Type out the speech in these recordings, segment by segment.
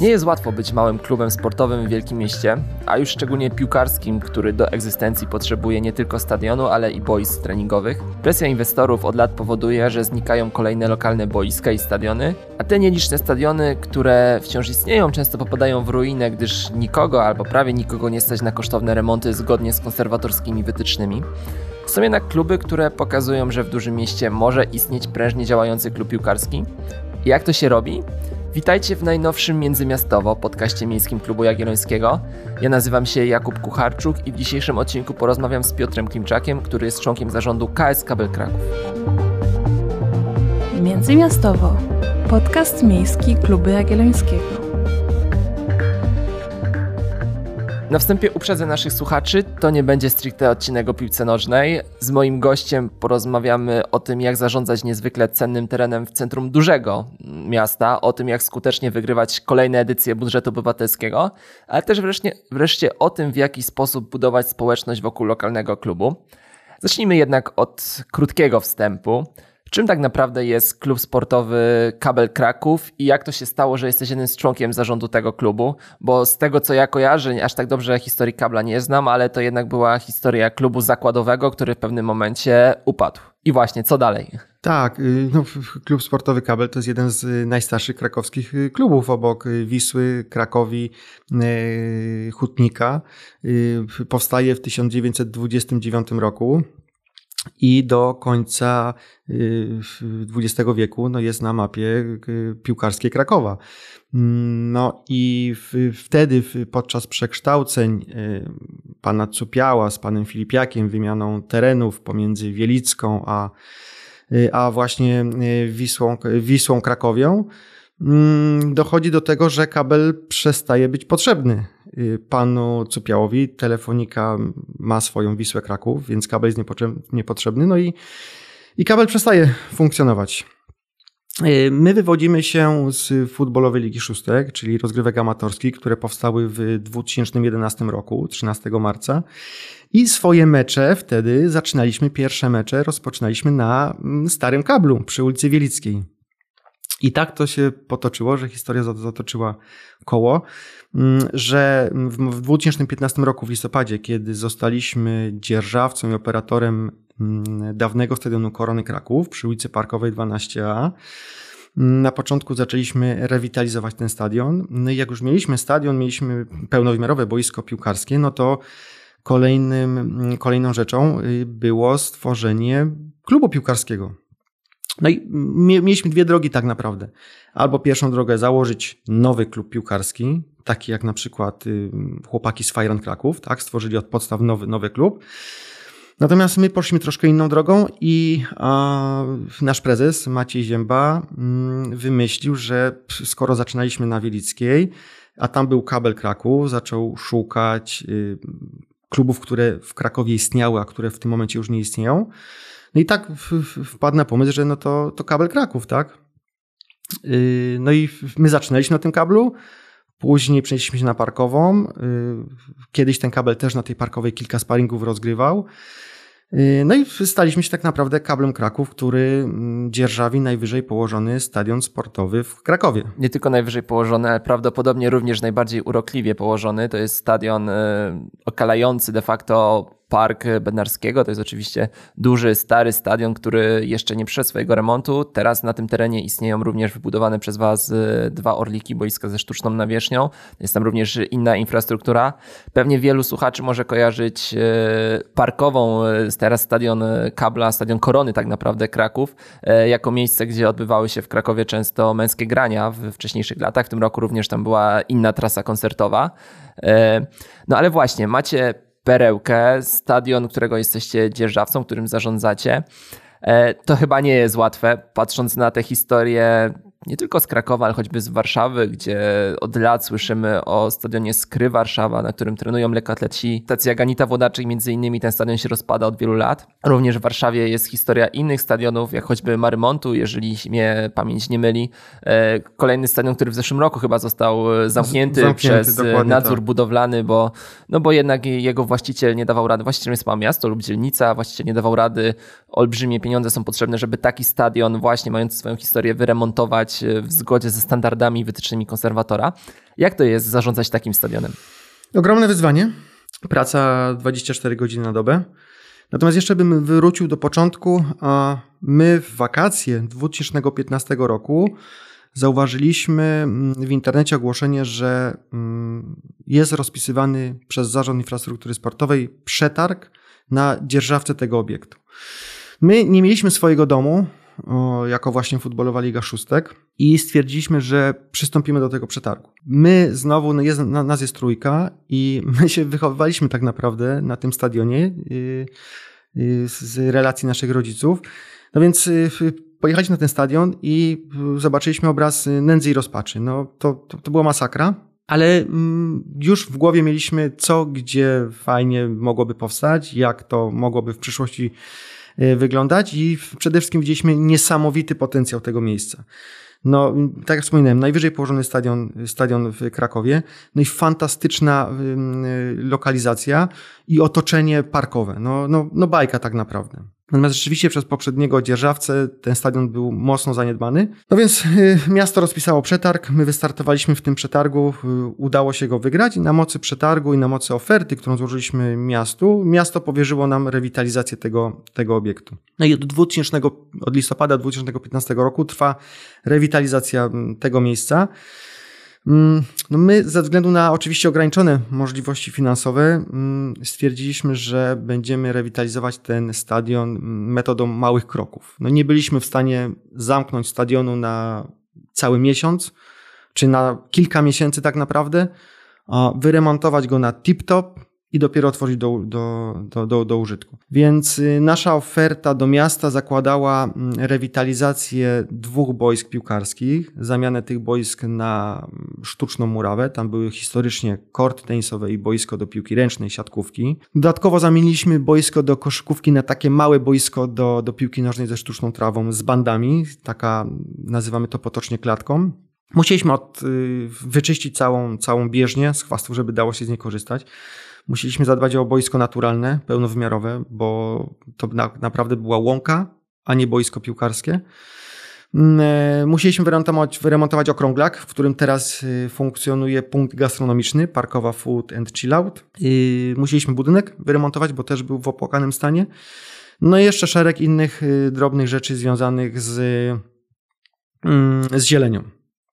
Nie jest łatwo być małym klubem sportowym w wielkim mieście, a już szczególnie piłkarskim, który do egzystencji potrzebuje nie tylko stadionu, ale i boisk treningowych. Presja inwestorów od lat powoduje, że znikają kolejne lokalne boiska i stadiony, a te nieliczne stadiony, które wciąż istnieją, często popadają w ruinę, gdyż nikogo albo prawie nikogo nie stać na kosztowne remonty zgodnie z konserwatorskimi wytycznymi. Są jednak kluby, które pokazują, że w dużym mieście może istnieć prężnie działający klub piłkarski. Jak to się robi? Witajcie w najnowszym Międzymiastowo podcaście Miejskim Klubu Jagiellońskiego. Ja nazywam się Jakub Kucharczuk i w dzisiejszym odcinku porozmawiam z Piotrem Klimczakiem, który jest członkiem zarządu KS Kabel Kraków. Międzymiastowo podcast Miejski Klubu Jagiellońskiego. Na wstępie uprzedzę naszych słuchaczy, to nie będzie stricte odcinek o piłce nożnej. Z moim gościem porozmawiamy o tym, jak zarządzać niezwykle cennym terenem w centrum dużego miasta, o tym, jak skutecznie wygrywać kolejne edycje budżetu obywatelskiego, ale też wreszcie, wreszcie o tym, w jaki sposób budować społeczność wokół lokalnego klubu. Zacznijmy jednak od krótkiego wstępu. Czym tak naprawdę jest klub sportowy Kabel Kraków i jak to się stało, że jesteś jednym z członkiem zarządu tego klubu? Bo z tego co ja kojarzę, aż tak dobrze historii kabla nie znam, ale to jednak była historia klubu zakładowego, który w pewnym momencie upadł. I właśnie, co dalej? Tak, y, no, klub sportowy Kabel to jest jeden z najstarszych krakowskich y, klubów obok y, Wisły, Krakowi, Hutnika. Powstaje w 1929 roku i do końca XX wieku no, jest na mapie piłkarskiej Krakowa. No i wtedy podczas przekształceń pana Cupiała z panem Filipiakiem, wymianą terenów pomiędzy Wielicką a, a właśnie Wisłą, Wisłą Krakowią, mm, dochodzi do tego, że kabel przestaje być potrzebny Y, panu Cupiałowi. Telefonika ma swoją Wisłę Kraków, więc kabel jest niepotrzebny. No i, i kabel przestaje funkcjonować. Y, my wywodzimy się z futbolowej Ligi Szóstek, czyli rozgrywek amatorskich, które powstały w 2011 roku, 13 marca. I swoje mecze wtedy zaczynaliśmy, pierwsze mecze rozpoczynaliśmy na mm, starym kablu przy ulicy Wielickiej. I tak to się potoczyło, że historia zatoczyła koło, że w 2015 roku w listopadzie, kiedy zostaliśmy dzierżawcą i operatorem mm, dawnego stadionu Korony Kraków przy ulicy Parkowej 12A, mm, na początku zaczęliśmy rewitalizować ten stadion. No i jak już mieliśmy stadion, mieliśmy pełnowymiarowe boisko piłkarskie, no to kolejnym, kolejną rzeczą y, było stworzenie klubu piłkarskiego. No i mieliśmy dwie drogi tak naprawdę. Albo pierwszą drogę założyć nowy klub piłkarski, taki jak na przykład y, chłopaki z Fajran Kraków, tak, stworzyli od podstaw nowy, nowy klub. Natomiast my poszliśmy troszkę inną drogą i a, nasz prezes Maciej Zięba mm, wymyślił, że skoro zaczynaliśmy na Wielickiej, a tam był kabel Kraków, zaczął szukać y, klubów, które w Krakowie istniały, a które w tym momencie już nie istnieją, no i tak wpadł na pomysł, że no to, to kabel Kraków, tak? Yy, no i my zaczynaliśmy na tym kablu, później przenieśliśmy się na parkową. Yy, kiedyś ten kabel też na tej parkowej kilka sparingów rozgrywał. Yy, no i staliśmy się tak naprawdę kablem Kraków, który mm, dzierżawi najwyżej położony stadion sportowy w Krakowie. Nie tylko najwyżej położony, ale prawdopodobnie również najbardziej urokliwie położony. To jest stadion okalający de facto Park Bednarskiego. To jest oczywiście duży, stary stadion, który jeszcze nie przeszedł swojego remontu. Teraz na tym terenie istnieją również wybudowane przez Was e, dwa orliki, boiska ze sztuczną nawierzchnią. Jest tam również inna infrastruktura. Pewnie wielu słuchaczy może kojarzyć e, parkową, e, teraz stadion Kabla, stadion Korony tak naprawdę Kraków, jako miejsce, gdzie odbywały się w Krakowie często męskie grania w wcześniejszych latach. W tym roku również tam była inna trasa koncertowa. No ale właśnie, macie perełkę, stadion, którego jesteście dzierżawcą, którym zarządzacie. E, to chyba nie jest łatwe, patrząc na tę historię nie tylko z Krakowa, ale choćby z Warszawy, gdzie od lat słyszymy o stadionie Skry Warszawa, na którym trenują lekkoatleci. Tacy jak Anita Włodarczyk, między innymi ten stadion się rozpada od wielu lat. Również w Warszawie jest historia innych stadionów, jak choćby Marymontu, jeżeli mnie pamięć nie myli. E, kolejny stadion, który w zeszłym roku chyba został zamknięty, zamknięty przez nadzór tak. budowlany, bo, no bo jednak jego właściciel nie dawał rady, właścicielem jest miasto lub dzielnica, właściciel nie dawał rady, olbrzymie pieniądze są potrzebne, żeby taki stadion właśnie mający swoją historię wyremontować, wykonać w zgodzie ze standardami wytycznymi konserwatora. Jak to jest zarządzać takim stadionem? Ogromne wyzwanie. Praca 24 godziny na dobę. Natomiast jeszcze bym wrócił do początku. My w wakacje 2015 roku zauważyliśmy mm, w internecie ogłoszenie, że mm, jest rozpisywany przez Zarząd Infrastruktury Sportowej przetarg na dzierżawcę tego obiektu. My nie mieliśmy swojego domu, jako właśnie futbolowa Liga Szóstek i stwierdziliśmy, że przystąpimy do tego przetargu. My znowu, no jest, nas jest trójka i my się wychowywaliśmy tak naprawdę na tym stadionie y, y, z relacji naszych rodziców. No więc y, pojechaliśmy na ten stadion i zobaczyliśmy obraz nędzy i rozpaczy. No to, to, to była masakra, ale mm, już w głowie mieliśmy co, gdzie fajnie mogłoby powstać, jak to mogłoby w przyszłości wyglądać i przede wszystkim widzieliśmy niesamowity potencjał tego miejsca. No, tak jak wspominałem, najwyżej położony stadion, stadion w Krakowie, no i fantastyczna y, lokalizacja i otoczenie parkowe. No, no, no bajka tak naprawdę. Natomiast rzeczywiście przez poprzedniego dzierżawcę ten stadion był mocno zaniedbany. No więc y, miasto rozpisało przetarg, my wystartowaliśmy w tym przetargu, y, udało się go wygrać i na mocy przetargu i na mocy oferty, którą złożyliśmy miastu, miasto powierzyło nam rewitalizację tego, tego obiektu. No i od, 2000, od listopada 2015 roku trwa rewitalizacja mm, tego miejsca. Mm, no my ze względu na oczywiście ograniczone możliwości finansowe mm, stwierdziliśmy, że będziemy rewitalizować ten stadion mm, metodą małych kroków. No nie byliśmy w stanie zamknąć stadionu na cały miesiąc, czy na kilka miesięcy tak naprawdę, wyremontować go na tip-top, i dopiero otworzyć do, do, do, do, do użytku. Więc y, nasza oferta do miasta zakładała mm, rewitalizację dwóch boisk piłkarskich, zamianę tych boisk na mm, sztuczną murawę. Tam były historycznie kort tenisowe i boisko do piłki ręcznej, siatkówki. Dodatkowo zamieniliśmy boisko do koszykówki na takie małe boisko do, do piłki nożnej ze sztuczną trawą z bandami. Taka, nazywamy to potocznie klatką. Musieliśmy od, y, wyczyścić całą, całą bieżnię z chwastów, żeby dało się z niej korzystać. Musieliśmy zadbać o boisko naturalne, pełnowymiarowe, bo to na, naprawdę była łąka, a nie boisko piłkarskie. Mm, e, musieliśmy wyremontować, wyremontować okrąglak, w którym teraz y, funkcjonuje punkt gastronomiczny, parkowa Food and Chill Out. Musieliśmy budynek wyremontować, bo też był w opłakanym stanie. No i jeszcze szereg innych y, drobnych rzeczy związanych z, mm, z zielenią.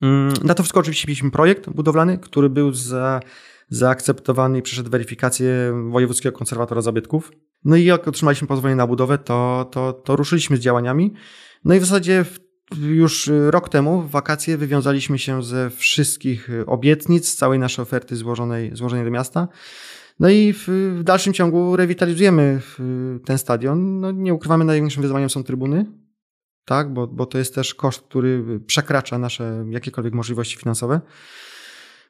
Mm, na to wszystko oczywiście mieliśmy projekt budowlany, który był za zaakceptowany i przeszedł weryfikację Wojewódzkiego Konserwatora Zabytków. No i jak otrzymaliśmy pozwolenie na budowę, to, to, to ruszyliśmy z działaniami. No i w zasadzie już rok temu w wakacje wywiązaliśmy się ze wszystkich obietnic, z całej naszej oferty złożonej, złożonej do miasta. No i w, w dalszym ciągu rewitalizujemy ten stadion. No nie ukrywamy, największym wyzwaniem są trybuny, tak, bo, bo to jest też koszt, który przekracza nasze jakiekolwiek możliwości finansowe.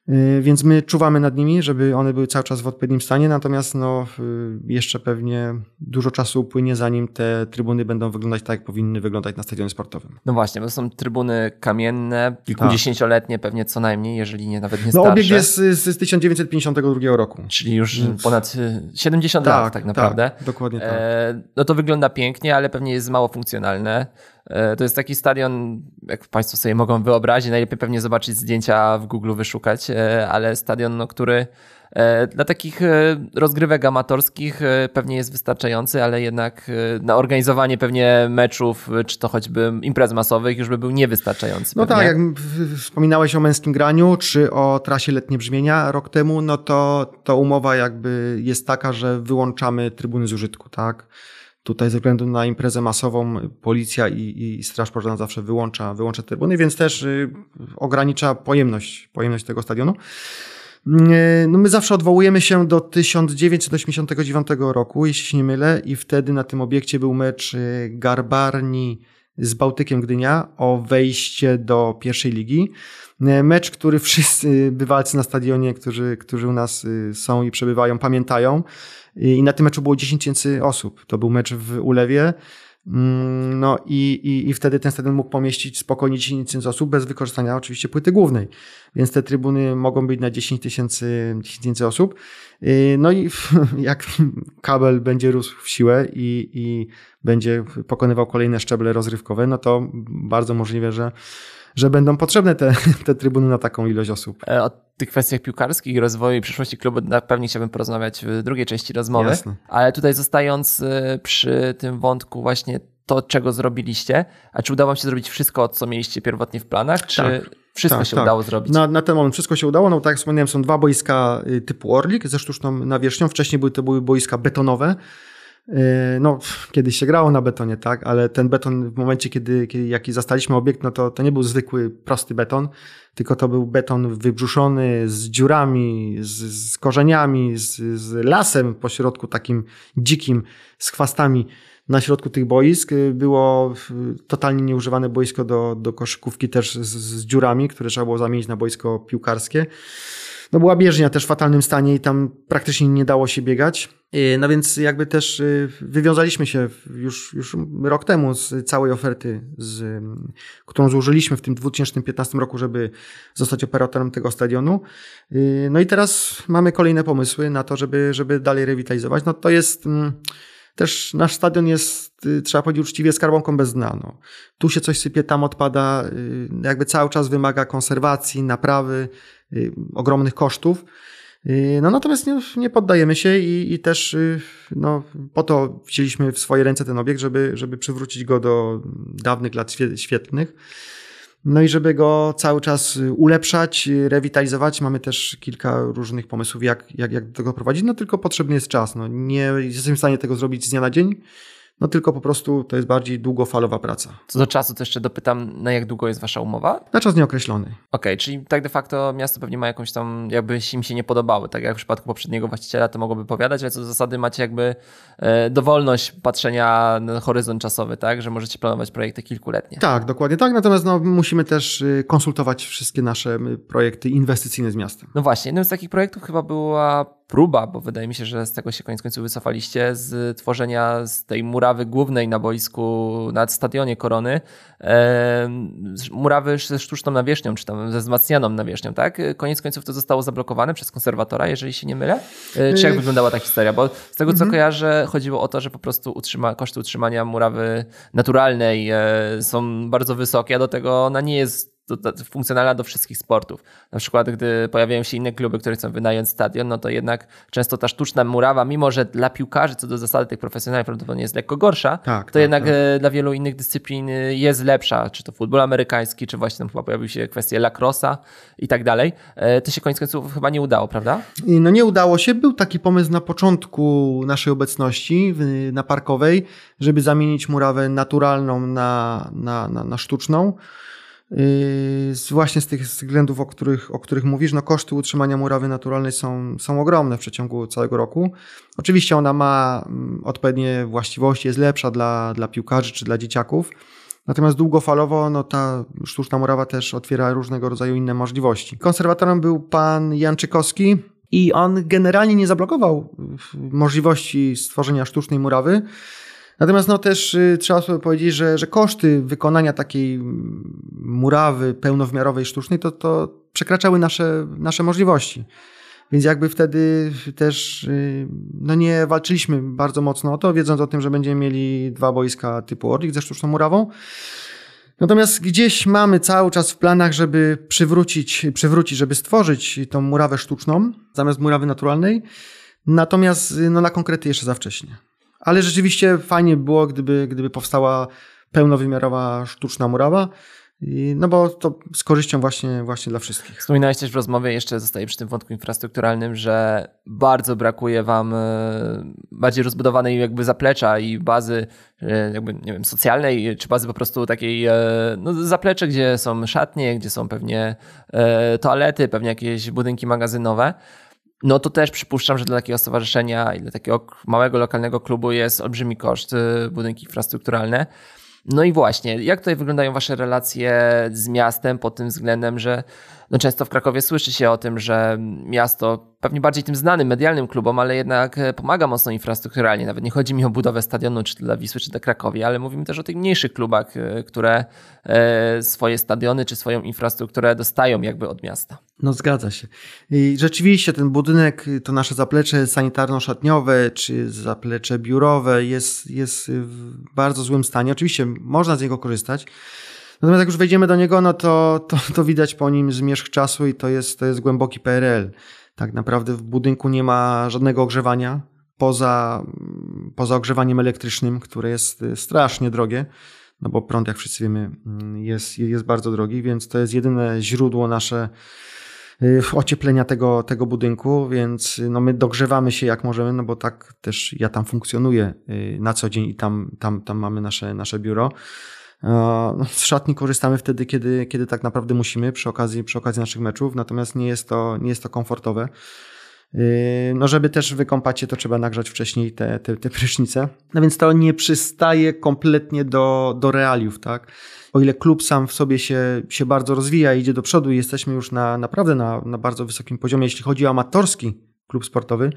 Y, więc my czuwamy nad nimi, żeby one były cały czas w odpowiednim stanie, natomiast no, y, jeszcze pewnie dużo czasu upłynie, zanim te trybuny będą wyglądać tak, jak powinny wyglądać na stadionie sportowym. No właśnie, bo to są trybuny kamienne, kilkudziesięcioletnie pewnie co najmniej, jeżeli nie nawet nie starsze. No obiekt jest z, z 1952 roku. Czyli już Więc... ponad 70 tak, lat tak naprawdę. Tak, dokładnie tak. E, no to wygląda pięknie, ale pewnie jest mało funkcjonalne. E, to jest taki stadion, jak Państwo sobie mogą wyobrazić, najlepiej pewnie zobaczyć zdjęcia w Google, wyszukać, e, ale stadion, no, który e, dla takich rozgrywek amatorskich pewnie jest wystarczający, ale jednak na organizowanie pewnie meczów, czy to choćby imprez masowych, już by był niewystarczający. No pewnie. tak, jak wspominałeś o męskim graniu, czy o trasie letnie brzmienia rok temu, no to, to umowa jakby jest taka, że wyłączamy trybuny z użytku, tak? Tutaj ze względu na imprezę masową policja i, i Straż Pożarna zawsze wyłącza, wyłącza trybuny, więc też y, ogranicza pojemność, pojemność tego stadionu. Y, no my zawsze odwołujemy się do 1989 roku, jeśli się nie mylę, i wtedy na tym obiekcie był mecz y, Garbarni z Bałtykiem Gdynia o wejście do pierwszej ligi. Mecz, który wszyscy bywalcy na stadionie, którzy, którzy u nas są i przebywają, pamiętają. I na tym meczu było 10 tysięcy osób. To był mecz w Ulewie. Mm, no i, i, i wtedy ten stadion mógł pomieścić spokojnie 10 tysięcy osób bez wykorzystania oczywiście płyty głównej. Więc te trybuny mogą być na 10 tysięcy tysięcy osób. Y, no i jak kabel będzie rósł w siłę i, i będzie pokonywał kolejne szczeble rozrywkowe, no to bardzo możliwe, że że będą potrzebne te, te trybuny na taką ilość osób. Tych kwestiach piłkarskich, rozwoju i przyszłości klubu na pewno chciałbym porozmawiać w drugiej części rozmowy. Jasne. Ale tutaj zostając e, przy tym wątku właśnie to, czego zrobiliście, a czy udało wam się zrobić wszystko, co mieliście pierwotnie w planach, czy Tak. wszystko Tak, się tak. udało zrobić? Na, na ten moment wszystko się udało. No tak jak wspomniałem, są dwa boiska y, typu Orlik ze sztuczną nawierzchnią. Wcześniej były to były boiska betonowe. Y, No, kiedyś się grało na betonie, tak, ale ten beton w momencie, kiedy, kiedy jaki zastaliśmy obiekt, no to, to nie był zwykły, prosty beton, tylko to był beton wybrzuszony z dziurami, z, z korzeniami, z, z lasem po środku takim dzikim, z chwastami na środku tych boisk. Y, Było totalnie nieużywane boisko do, do koszykówki też z, z dziurami, które trzeba było zamienić na boisko piłkarskie. No była bieżnia też w fatalnym stanie i tam praktycznie nie dało się biegać. Y, No więc jakby też y, wywiązaliśmy się już, już rok temu z całej oferty, z, ym, którą złożyliśmy w tym 2015 roku, żeby zostać operatorem tego stadionu. Y, No i teraz mamy kolejne pomysły na to, żeby, żeby dalej rewitalizować. No to jest mm, też nasz stadion jest, y, trzeba powiedzieć uczciwie, skarbonką bez dna. No. Tu się coś sypie, tam odpada, y, jakby cały czas wymaga konserwacji, naprawy, y, ogromnych kosztów. No natomiast nie, nie poddajemy się i, i też no, po to wzięliśmy w swoje ręce ten obiekt, żeby, żeby przywrócić go do dawnych lat świe- świetlnych. No i żeby go cały czas y, ulepszać, y, rewitalizować, mamy też kilka różnych pomysłów, jak, jak, jak do tego prowadzić, no tylko potrzebny jest czas. No, nie jesteśmy w stanie tego zrobić z dnia na dzień, no tylko po prostu to jest bardziej długofalowa praca. Co do czasu to jeszcze dopytam, na jak długo jest wasza umowa? Na czas nieokreślony. Okej, czyli tak de facto miasto pewnie ma jakąś tam, jakby im się nie podobały, tak jak w przypadku poprzedniego właściciela to mogłoby powiadać, ale co do zasady macie jakby e, dowolność patrzenia na horyzont czasowy, tak, że możecie planować projekty kilkuletnie. Tak, dokładnie tak, natomiast no, musimy też y, konsultować wszystkie nasze y, projekty inwestycyjne z miastem. No właśnie, jednym z takich projektów chyba była próba, bo wydaje mi się, że z tego się koniec końców wycofaliście, z tworzenia z tej murawy głównej na boisku, nad stadionie Korony, e, murawy ze sztuczną nawierzchnią, czy tam ze wzmacnianą nawierzchnią, tak? Koniec końców to zostało zablokowane przez konserwatora, jeżeli się nie mylę. E, czy jak Y, wyglądała ta historia? Bo z tego co kojarzę, chodziło o to, że po prostu utrzyma, koszty utrzymania murawy naturalnej e, są bardzo wysokie, a do tego ona nie jest do, do, funkcjonalna do wszystkich sportów. Na przykład, gdy pojawiają się inne kluby, które chcą wynająć stadion, no to jednak często ta sztuczna murawa, mimo że dla piłkarzy co do zasady tych profesjonalnych prawdopodobnie jest lekko gorsza, Tak, to tak, jednak tak. e, dla wielu innych dyscyplin e, jest lepsza, czy to futbol amerykański, czy właśnie tam chyba pojawiły się kwestie lacrosa i tak dalej. E, To się koniec końców chyba nie udało, prawda? No nie udało się. Był taki pomysł na początku naszej obecności na Parkowej, żeby zamienić murawę naturalną na, na, na, na sztuczną. Yy, z- Właśnie z tych względów, o których, o których mówisz, no koszty utrzymania murawy naturalnej są, są ogromne w przeciągu całego roku. Oczywiście ona ma mm, odpowiednie właściwości, jest lepsza dla, dla piłkarzy czy dla dzieciaków. Natomiast długofalowo no, ta sztuczna murawa też otwiera różnego rodzaju inne możliwości. Konserwatorem był pan Janczykowski i on generalnie nie zablokował y, możliwości stworzenia sztucznej murawy. Natomiast no też y, trzeba sobie powiedzieć, że, że koszty wykonania takiej mm, murawy pełnowymiarowej sztucznej to, to przekraczały nasze, nasze możliwości. Więc jakby wtedy też y, no nie walczyliśmy bardzo mocno o to, wiedząc o tym, że będziemy mieli dwa boiska typu Orlik ze sztuczną murawą. Natomiast gdzieś mamy cały czas w planach, żeby przywrócić, przywrócić, żeby stworzyć tą murawę sztuczną zamiast murawy naturalnej. Natomiast y, no, na konkrety jeszcze za wcześnie. Ale rzeczywiście fajnie by było, gdyby, gdyby powstała pełnowymiarowa sztuczna murawa. I, no bo to z korzyścią właśnie, właśnie dla wszystkich. Wspominałeś też w rozmowie, jeszcze zostaję przy tym wątku infrastrukturalnym, że bardzo brakuje wam e, bardziej rozbudowanej jakby zaplecza i bazy e, jakby, nie wiem, socjalnej, czy bazy po prostu takiej, e, no zaplecze, gdzie są szatnie, gdzie są pewnie toalety, pewnie jakieś budynki magazynowe. No to też przypuszczam, że dla takiego stowarzyszenia i dla takiego małego lokalnego klubu jest olbrzymi koszt e, budynki infrastrukturalne. No i właśnie, jak tutaj wyglądają wasze relacje z miastem pod tym względem, że no często w Krakowie słyszy się o tym, że miasto pewnie bardziej tym znanym medialnym klubom, ale jednak e, pomaga mocno infrastrukturalnie. Nawet nie chodzi mi o budowę stadionu czy dla Wisły, czy dla Krakowie, ale mówimy też o tych mniejszych klubach, e, które e, swoje stadiony czy swoją infrastrukturę dostają jakby od miasta. No zgadza się. I rzeczywiście ten budynek, to nasze zaplecze sanitarno-szatniowe czy zaplecze biurowe jest, jest w bardzo złym stanie. Oczywiście można z niego korzystać. Natomiast jak już wejdziemy do niego, no to, to, to widać po nim zmierzch czasu i to jest, to jest głęboki PRL. Tak naprawdę w budynku nie ma żadnego ogrzewania poza, poza ogrzewaniem elektrycznym, które jest strasznie drogie, no bo prąd, jak wszyscy wiemy, jest, jest bardzo drogi, więc to jest jedyne źródło nasze y, ocieplenia tego, tego budynku, więc no my dogrzewamy się jak możemy, no bo tak też ja tam funkcjonuję y, na co dzień i tam, tam, tam mamy nasze, nasze biuro. No, z szatni korzystamy wtedy, kiedy, kiedy tak naprawdę musimy przy okazji, przy okazji naszych meczów, natomiast nie jest to, nie jest to komfortowe. Yy, no, żeby też wykąpać się, to trzeba nagrzać wcześniej te, te, te prysznice. No więc to nie przystaje kompletnie do, do realiów, tak? O ile klub sam w sobie się, się bardzo rozwija idzie do przodu i jesteśmy już na, naprawdę na, na bardzo wysokim poziomie, jeśli chodzi o amatorski klub sportowy,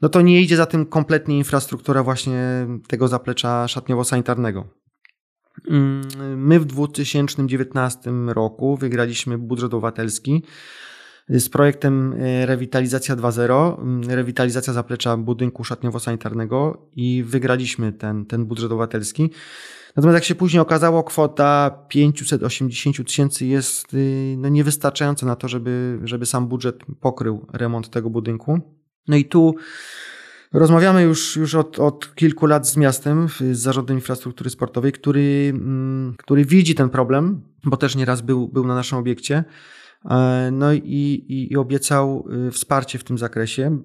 no to nie idzie za tym kompletnie infrastruktura właśnie tego zaplecza szatniowo-sanitarnego. Mm, my w 2019 roku wygraliśmy budżet obywatelski z projektem e, Rewitalizacja 2.0, mm, rewitalizacja zaplecza budynku szatniowo-sanitarnego i wygraliśmy ten, ten budżet obywatelski. Natomiast jak się później okazało, kwota 580 tysięcy jest y, no, niewystarczająca na to, żeby, żeby sam budżet pokrył remont tego budynku. No i tu Rozmawiamy już, już od, od kilku lat z miastem, z Zarządem Infrastruktury Sportowej, który, mm, który widzi ten problem, bo też nieraz był, był na naszym obiekcie. E, no i, i, i obiecał y, wsparcie w tym zakresie.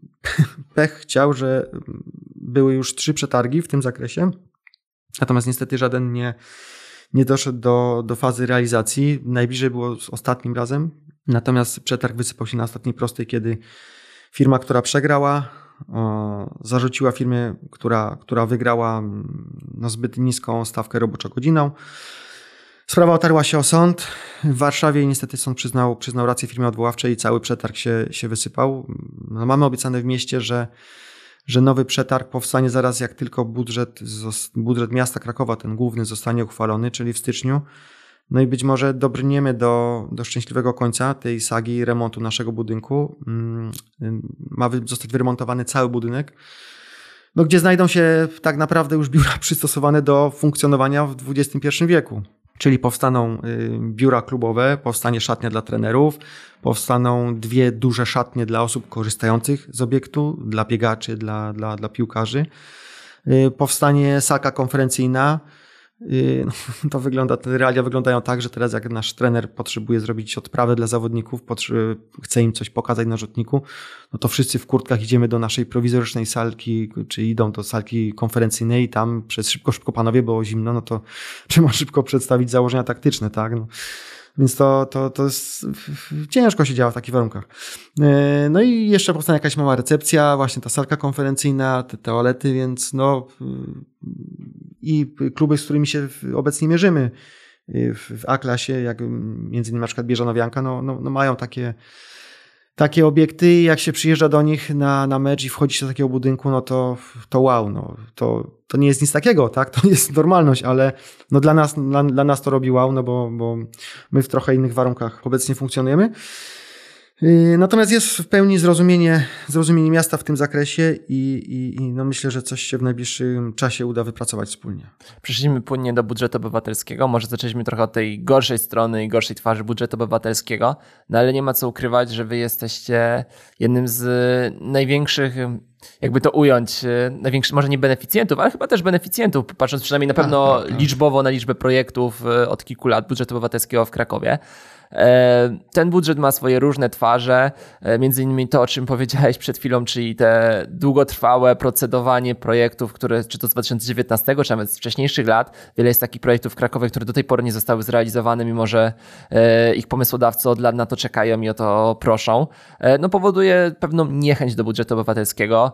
Pech chciał, że były już trzy przetargi w tym zakresie, natomiast niestety żaden nie, nie doszedł do, do fazy realizacji. Najbliżej było z ostatnim razem, natomiast przetarg wysypał się na ostatniej prostej, kiedy firma, która przegrała, zarzuciła firmie, która, która wygrała no, zbyt niską stawkę roboczo-godziną. Sprawa otarła się o sąd. W Warszawie niestety sąd przyznał, przyznał rację firmie odwoławczej i cały przetarg się, się wysypał. No, mamy obiecane w mieście, że, że nowy przetarg powstanie zaraz jak tylko budżet, budżet miasta Krakowa, ten główny, zostanie uchwalony, czyli w styczniu. No i być może dobrniemy do, do szczęśliwego końca tej sagi remontu naszego budynku. Mm, ma zostać wyremontowany cały budynek, no, gdzie znajdą się tak naprawdę już biura przystosowane do funkcjonowania w XXI wieku. Czyli powstaną y, biura klubowe, powstanie szatnia dla trenerów, powstaną dwie duże szatnie dla osób korzystających z obiektu, dla biegaczy, dla, dla, dla piłkarzy. Y, powstanie salka konferencyjna, to wygląda, te realia wyglądają tak, że teraz jak nasz trener potrzebuje zrobić odprawę dla zawodników, chce im coś pokazać na rzutniku, no to wszyscy w kurtkach idziemy do naszej prowizorycznej salki, czy idą do salki konferencyjnej i tam przez szybko, szybko panowie, było zimno, no to trzeba szybko przedstawić założenia taktyczne, tak? No. Więc to, to, to jest, ciężko się działa w takich warunkach. E, no i jeszcze powstanie jakaś mała recepcja, właśnie ta salka konferencyjna, te toalety, więc no i kluby, z którymi się obecnie mierzymy w A-klasie, jak między innymi na przykład Bieżanowianka, no, no, no mają takie takie obiekty jak się przyjeżdża do nich na, na mecz i wchodzi się do takiego budynku, no to, to wow, no, to, to nie jest nic takiego, tak? To jest normalność, ale no dla, nas, dla, dla nas to robi wow, no bo, bo my w trochę innych warunkach obecnie funkcjonujemy. Y, natomiast jest w pełni zrozumienie, zrozumienie miasta w tym zakresie i, i, i, no myślę, że coś się w najbliższym czasie uda wypracować wspólnie. Przeszliśmy płynnie do budżetu obywatelskiego. Może zaczęliśmy trochę od tej gorszej strony i gorszej twarzy budżetu obywatelskiego, no ale nie ma co ukrywać, że wy jesteście jednym z największych jakby to ująć, największych, może nie beneficjentów, ale chyba też beneficjentów, patrząc przynajmniej na tak, pewno tak, tak. liczbowo na liczbę projektów y, od kilku lat budżetu obywatelskiego w Krakowie. E, ten budżet ma swoje różne twarze, e, między innymi to, o czym powiedziałeś przed chwilą, czyli te długotrwałe procedowanie projektów, które czy to z 2019, czy nawet z wcześniejszych lat, wiele jest takich projektów w Krakowie, które do tej pory nie zostały zrealizowane, mimo że e, ich pomysłodawcy od lat na to czekają i o to proszą, no powoduje pewną niechęć do budżetu obywatelskiego.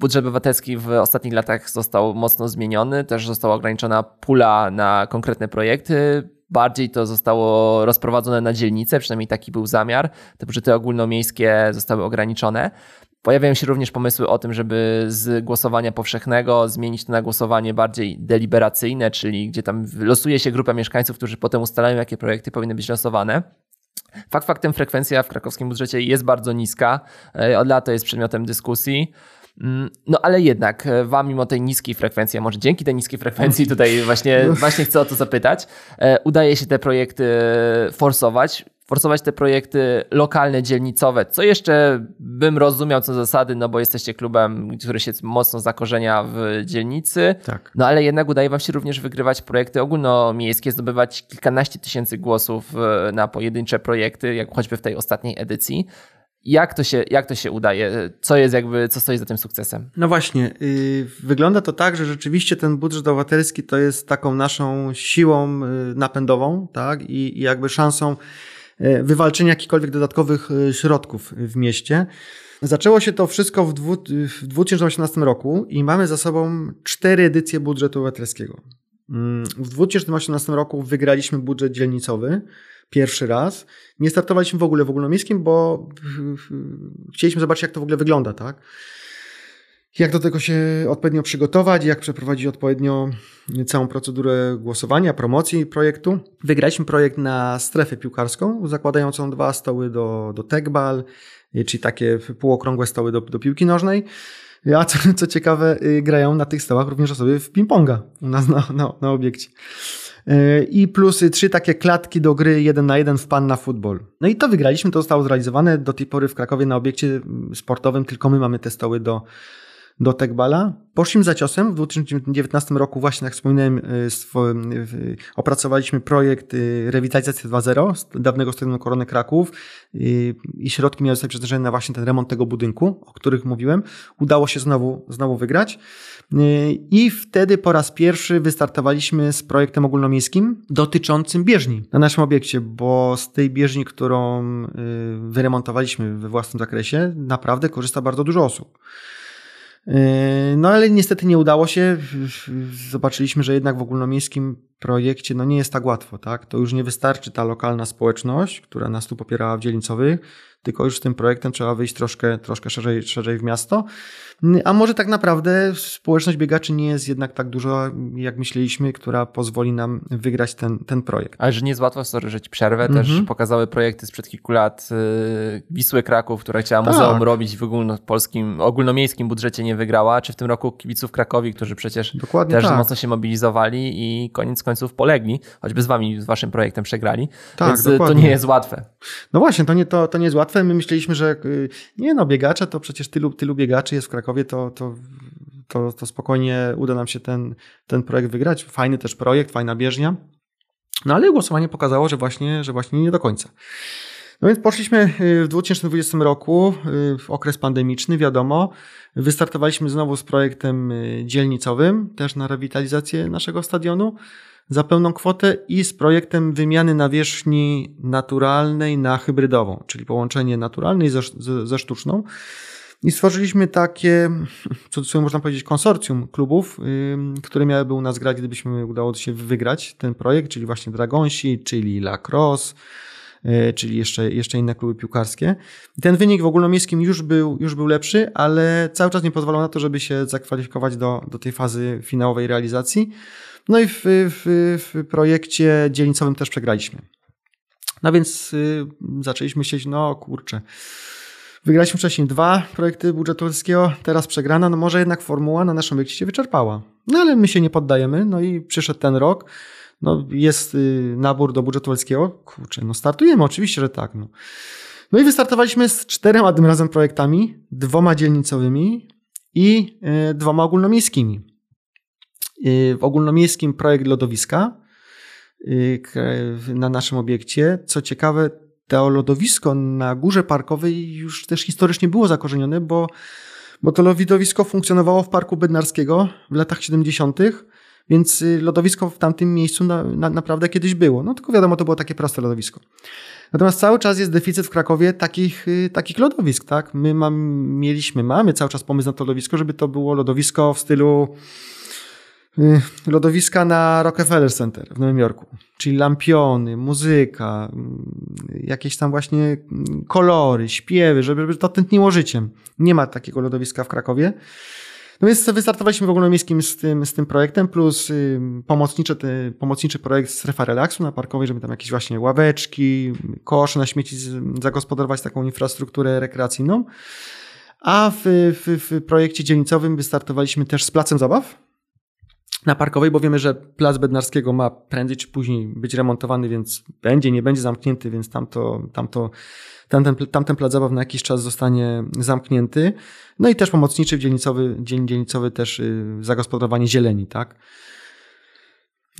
Budżet obywatelski w ostatnich latach został mocno zmieniony, też została ograniczona pula na konkretne projekty bardziej to zostało rozprowadzone na dzielnice, przynajmniej taki był zamiar. Te budżety ogólnomiejskie zostały ograniczone. Pojawiają się również pomysły o tym, żeby z głosowania powszechnego zmienić to na głosowanie bardziej deliberacyjne, czyli gdzie tam losuje się grupa mieszkańców, którzy potem ustalają, jakie projekty powinny być losowane. Fakt faktem frekwencja w krakowskim budżecie jest bardzo niska. E, od lat to jest przedmiotem dyskusji. Mm, no ale jednak e, wam mimo tej niskiej frekwencji, a może dzięki tej niskiej frekwencji, tutaj właśnie, właśnie chcę o to zapytać, e, udaje się te projekty forsować forsować te projekty lokalne, dzielnicowe, co jeszcze bym rozumiał co zasady, no bo jesteście klubem, który się mocno zakorzenia w dzielnicy, Tak. no ale jednak udaje wam się również wygrywać projekty ogólnomiejskie, zdobywać kilkanaście tysięcy głosów e, na pojedyncze projekty, jak choćby w tej ostatniej edycji. Jak to się, jak to się udaje? Co jest jakby, co stoi za tym sukcesem? No właśnie, yy, wygląda to tak, że rzeczywiście ten budżet obywatelski to jest taką naszą siłą yy, napędową, tak, i, i jakby szansą yy, wywalczenia jakichkolwiek dodatkowych yy, środków w mieście. Zaczęło się to wszystko w, dwu, w 2018 roku i mamy za sobą cztery edycje budżetu obywatelskiego. Mm, W 2018 roku wygraliśmy budżet dzielnicowy pierwszy raz. Nie startowaliśmy w ogóle w ogólnomiejskim, bo chcieliśmy zobaczyć, jak to w ogóle wygląda, tak? Jak do tego się odpowiednio przygotować, jak przeprowadzić odpowiednio całą procedurę głosowania, promocji projektu. Wygraliśmy projekt na strefę piłkarską, zakładającą dwa stoły do, do tekbal, czyli takie półokrągłe stoły do, do piłki nożnej. A co, co ciekawe, y, grają na tych stołach również osoby w ping-ponga u nas na, na, na obiekcie. Y, I plus trzy takie klatki do gry jeden na jeden w pan na futbol. No i to wygraliśmy, to zostało zrealizowane. Do tej pory w Krakowie na obiekcie sportowym tylko my mamy te stoły do, do tekbala. Poszliśmy za ciosem. W 2019 roku właśnie, jak wspominałem, y, opracowaliśmy projekt y, Rewitalizacja 2.0 z dawnego stadionu Korony Kraków y, i środki miały zostać przeznaczone na właśnie ten remont tego budynku, o których mówiłem. Udało się znowu, znowu wygrać. I wtedy po raz pierwszy wystartowaliśmy z projektem ogólnomiejskim dotyczącym bieżni na naszym obiekcie, bo z tej bieżni, którą wyremontowaliśmy we własnym zakresie, naprawdę korzysta bardzo dużo osób. No ale niestety nie udało się. Zobaczyliśmy, że jednak w ogólnomiejskim projekcie no nie jest tak łatwo, tak? To już nie wystarczy ta lokalna społeczność, która nas tu popierała w dzielnicowych, tylko już z tym projektem trzeba wyjść troszkę, troszkę szerzej, szerzej w miasto. A może tak naprawdę społeczność biegaczy nie jest jednak tak duża, jak myśleliśmy, która pozwoli nam wygrać ten, ten projekt. Ale że nie jest łatwo, sorry, że ci przerwę, też Mhm. pokazały projekty sprzed kilku lat yy, Wisły Kraków, która chciała Tak. muzeum robić w ogólnopolskim, ogólnomiejskim budżecie nie wygrała, czy w tym roku kibiców Krakowi, którzy przecież Dokładnie też tak. mocno się mobilizowali i koniec końców polegli, choćby z wami, z waszym projektem przegrali, Tak, więc y, to dokładnie. nie jest łatwe. No właśnie, to nie, to, to nie jest łatwe. My myśleliśmy, że y, nie no, biegacze to przecież tylu, tylu biegaczy jest w Krakowie, to, to, to, to spokojnie uda nam się ten, ten projekt wygrać. Fajny też projekt, fajna bieżnia. No ale głosowanie pokazało, że właśnie, że właśnie nie do końca. No więc poszliśmy y, w 2020 roku, y, w okres pandemiczny, wiadomo. Wystartowaliśmy znowu z projektem y, dzielnicowym, też na rewitalizację naszego stadionu za pełną kwotę i z projektem wymiany nawierzchni naturalnej na hybrydową, czyli połączenie naturalnej ze, ze, ze sztuczną. I stworzyliśmy takie, co można powiedzieć, konsorcjum klubów, które miałyby u nas grać, gdybyśmy udało się wygrać ten projekt, czyli właśnie Dragonsi, czyli Lacrosse, y, czyli jeszcze, jeszcze inne kluby piłkarskie. I ten wynik w ogólnomiejskim już był, już był lepszy, ale cały czas nie pozwalał na to, żeby się zakwalifikować do, do tej fazy finałowej realizacji. No i w, w, w projekcie dzielnicowym też przegraliśmy. No więc y, zaczęliśmy myśleć, no kurczę, wygraliśmy wcześniej dwa projekty budżetu polskiego, teraz przegrana, no może jednak formuła na naszym obiekcie się wyczerpała. No ale my się nie poddajemy, no i przyszedł ten rok, no jest y, nabór do budżetu polskiego, kurczę, no startujemy, oczywiście, że tak. No, no i wystartowaliśmy z czterema tym razem projektami, dwoma dzielnicowymi i y, dwoma ogólnomiejskimi. Y, w ogólnomiejskim projekt lodowiska na naszym obiekcie. Co ciekawe, to lodowisko na górze parkowej już też historycznie było zakorzenione, bo, bo to lodowisko funkcjonowało w Parku Bednarskiego w latach 70., więc y, lodowisko w tamtym miejscu na, na, naprawdę kiedyś było. No tylko wiadomo, to było takie proste lodowisko. Natomiast cały czas jest deficyt w Krakowie takich, y, takich lodowisk, tak? My mam, mieliśmy, mamy cały czas pomysł na to lodowisko, żeby to było lodowisko w stylu lodowiska na Rockefeller Center w Nowym Jorku. Czyli lampiony, muzyka, mm, jakieś tam właśnie mm, kolory, śpiewy, żeby, to tętniło życiem. Nie ma takiego lodowiska w Krakowie. No więc wystartowaliśmy w ogólnomiejskim z tym, z tym projektem, plus y, pomocniczy, ty, pomocniczy projekt Strefa Relaksu na Parkowej, żeby tam jakieś właśnie ławeczki, kosze na śmieci zagospodarować taką infrastrukturę rekreacyjną. A w, w, w projekcie dzielnicowym wystartowaliśmy też z placem zabaw na Parkowej, bo wiemy, że plac Bednarskiego ma prędzej czy później być remontowany, więc będzie, nie będzie zamknięty, więc tamto, tamto, tamten, tamten plac zabaw na jakiś czas zostanie zamknięty. No i też pomocniczy dzielnicowy, dzień dzielnicowy też y, zagospodarowanie zieleni, tak?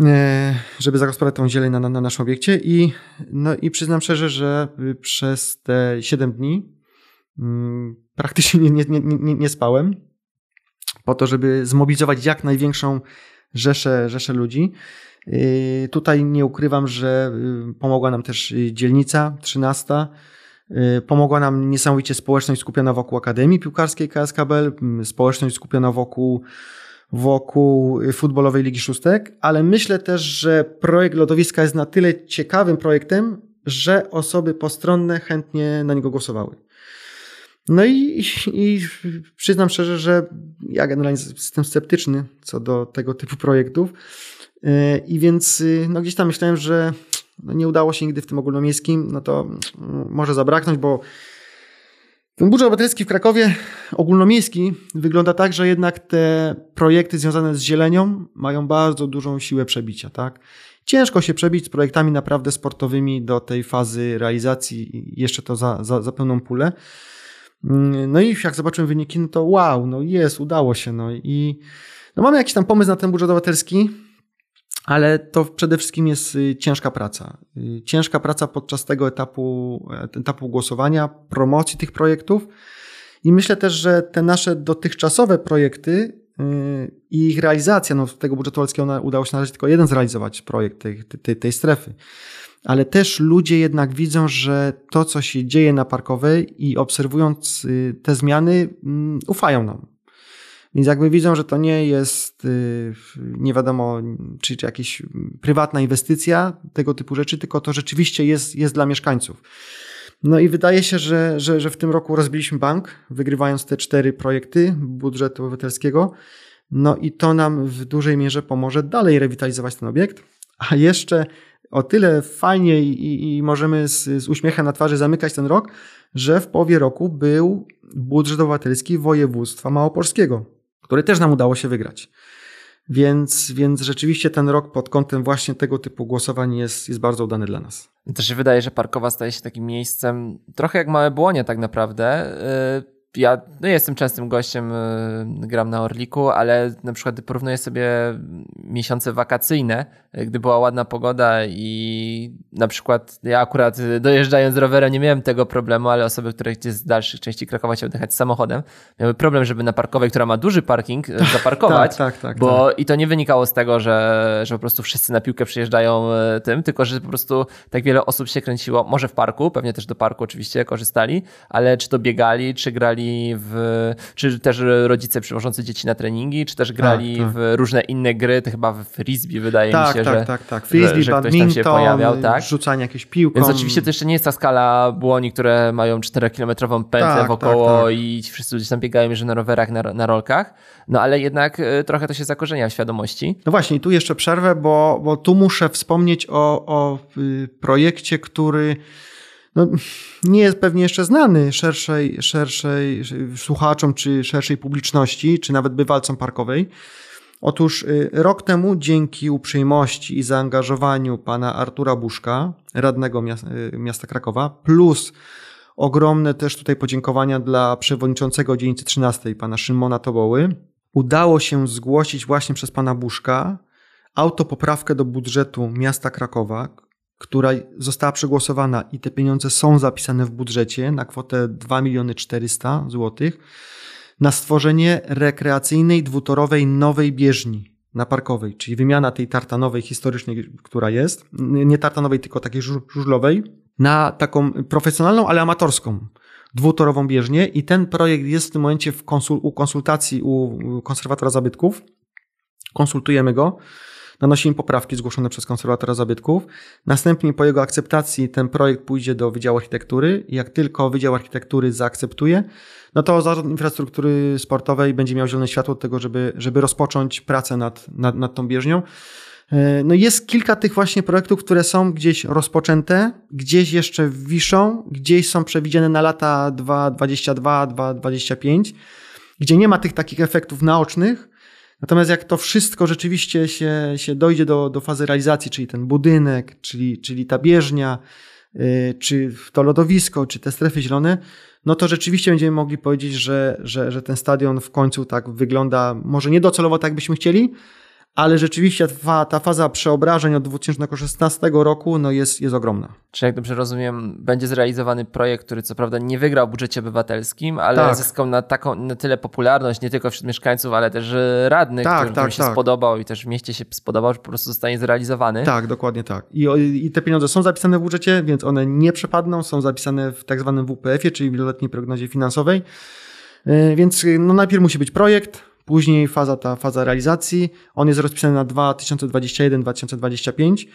E, żeby zagospodarować tą zieleń na, na, na naszym obiekcie i, no i przyznam szczerze, że y, przez te 7 dni mm, praktycznie nie, nie, nie, nie spałem po to, żeby zmobilizować jak największą rzeszę, rzeszę ludzi. Y, tutaj nie ukrywam, że y, pomogła nam też dzielnica 13. Pomogła nam niesamowicie społeczność skupiona wokół Akademii Piłkarskiej KSKBL, społeczność skupiona wokół wokół futbolowej Ligi Szóstek, ale myślę też, że projekt lodowiska jest na tyle ciekawym projektem, że osoby postronne chętnie na niego głosowały. No i, i przyznam szczerze, że ja generalnie jestem sceptyczny co do tego typu projektów. I więc no gdzieś tam myślałem, że no nie udało się nigdy w tym ogólnomiejskim, no to może zabraknąć, bo ten budżet obywatelski w Krakowie ogólnomiejski wygląda tak, że jednak te projekty związane z zielenią mają bardzo dużą siłę przebicia. Tak? Ciężko się przebić z projektami naprawdę sportowymi do tej fazy realizacji, jeszcze to za, za, za pełną pulę. No i jak zobaczyłem wyniki, no to wow, no jest, udało się. No i no mamy jakiś tam pomysł na ten budżet obywatelski, ale to przede wszystkim jest y, ciężka praca. Y, ciężka praca podczas tego etapu, e, etapu głosowania, promocji tych projektów. I myślę też, że te nasze dotychczasowe projekty y, i ich realizacja, no tego budżetu polskiego udało się na razie tylko jeden zrealizować projekt tej, tej, tej strefy. Ale też ludzie jednak widzą, że to, co się dzieje na Parkowej i obserwując te zmiany, mm, ufają nam więc jakby widzą, że to nie jest y, nie wiadomo, czy, czy jakaś prywatna inwestycja, tego typu rzeczy, tylko to rzeczywiście jest, jest dla mieszkańców. No i wydaje się, że, że, że w tym roku rozbiliśmy bank, wygrywając te cztery projekty budżetu obywatelskiego. No i to nam w dużej mierze pomoże dalej rewitalizować ten obiekt. A jeszcze o tyle fajnie i, i możemy z, z uśmiechem na twarzy zamykać ten rok, że w połowie roku był budżet obywatelski województwa małopolskiego który też nam udało się wygrać. Więc, więc rzeczywiście ten rok pod kątem właśnie tego typu głosowań jest, jest bardzo udany dla nas. To się wydaje, że Parkowa staje się takim miejscem trochę jak małe błonie tak naprawdę. Y, ja no jestem częstym gościem, y, gram na Orliku, ale na przykład porównuję sobie miesiące wakacyjne, y, gdy była ładna pogoda i na przykład ja akurat y, dojeżdżając rowerem nie miałem tego problemu, ale osoby, które gdzieś z dalszych części Krakowa chciały jechać samochodem, miały problem, żeby na parkowej, która ma duży parking, zaparkować, tak, tak, tak, bo tak. i to nie wynikało z tego, że, że po prostu wszyscy na piłkę przyjeżdżają tym, tylko że po prostu tak wiele osób się kręciło, może w parku, pewnie też do parku oczywiście korzystali, ale czy to biegali, czy grali w, czy też rodzice przywożący dzieci na treningi, czy też grali tak, tak. w różne inne gry, to chyba w frisbee wydaje tak, mi się, tak, że, tak, tak. Frisbee, że, że ktoś tam się pojawiał. Tak? Rzucanie jakieś piłką. Więc oczywiście to jeszcze nie jest ta skala błoni, które mają 4-kilometrową pętlę tak, wokoło tak, tak. i ci wszyscy gdzieś tam biegają że na rowerach, na, na rolkach, no ale jednak e, trochę to się zakorzenia w świadomości. No właśnie, tu jeszcze przerwę, bo, bo tu muszę wspomnieć o, o y, projekcie, który no, nie jest pewnie jeszcze znany szerszej, szerszej słuchaczom, czy szerszej publiczności, czy nawet bywalcom parkowej. Otóż y, rok temu dzięki uprzejmości i zaangażowaniu pana Artura Buszka, radnego y, miasta Krakowa, plus ogromne też tutaj podziękowania dla przewodniczącego dzielnicy 13, pana Szymona Toboły, udało się zgłosić właśnie przez pana Buszka autopoprawkę do budżetu miasta Krakowa, która została przegłosowana i te pieniądze są zapisane w budżecie na kwotę 2 miliony 400 zł na stworzenie rekreacyjnej dwutorowej nowej bieżni na parkowej, czyli wymiana tej tartanowej historycznej, która jest, nie tartanowej, tylko takiej żużlowej, na taką profesjonalną, ale amatorską dwutorową bieżnię i ten projekt jest w tym momencie w konsul, u konsultacji u konserwatora zabytków. Konsultujemy go nanosimy poprawki zgłoszone przez konserwatora zabytków. Następnie po jego akceptacji ten projekt pójdzie do Wydziału Architektury i jak tylko Wydział Architektury zaakceptuje, no to Zarząd Infrastruktury Sportowej będzie miał zielone światło do tego, żeby, żeby rozpocząć pracę nad, nad, nad tą bieżnią. E, no jest kilka tych właśnie projektów, które są gdzieś rozpoczęte, gdzieś jeszcze wiszą, gdzieś są przewidziane na lata 2022, 2025, gdzie nie ma tych takich efektów naocznych. Natomiast jak to wszystko rzeczywiście się, się dojdzie do, do fazy realizacji, czyli ten budynek, czyli, czyli ta bieżnia, yy, czy to lodowisko, czy te strefy zielone, no to rzeczywiście będziemy mogli powiedzieć, że, że, że ten stadion w końcu tak wygląda, może nie docelowo tak byśmy chcieli, ale rzeczywiście ta, ta faza przeobrażeń od 2016 roku no jest, jest ogromna. Czy jak dobrze rozumiem, będzie zrealizowany projekt, który co prawda nie wygrał w budżecie obywatelskim, ale tak. zyskał na, taką, na tyle popularność nie tylko wśród mieszkańców, ale też radnych, tak, którym, tak, się tak. spodobał i też w mieście się spodobał, że po prostu zostanie zrealizowany. Tak, dokładnie tak. I, I te pieniądze są zapisane w budżecie, więc one nie przepadną, są zapisane w tak zwanym WPF-ie, czyli wieloletniej prognozie finansowej. E, więc no najpierw musi być projekt, Później faza ta faza realizacji. On jest rozpisany na 2021-2025.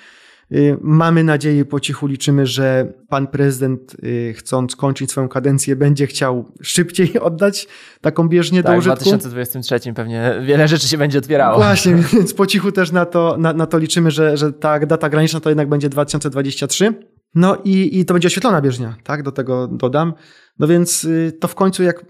Y, mamy nadzieję, po cichu liczymy, że pan prezydent, y, chcąc kończyć swoją kadencję, będzie chciał szybciej oddać taką bieżnię tak, do użytku. w 2023 pewnie wiele rzeczy się będzie otwierało. Właśnie, więc po cichu też na to, na, na to liczymy, że, że ta data graniczna to jednak będzie 2023. No i, i to będzie oświetlona bieżnia, tak? Do tego dodam. No więc y, to w końcu, jak,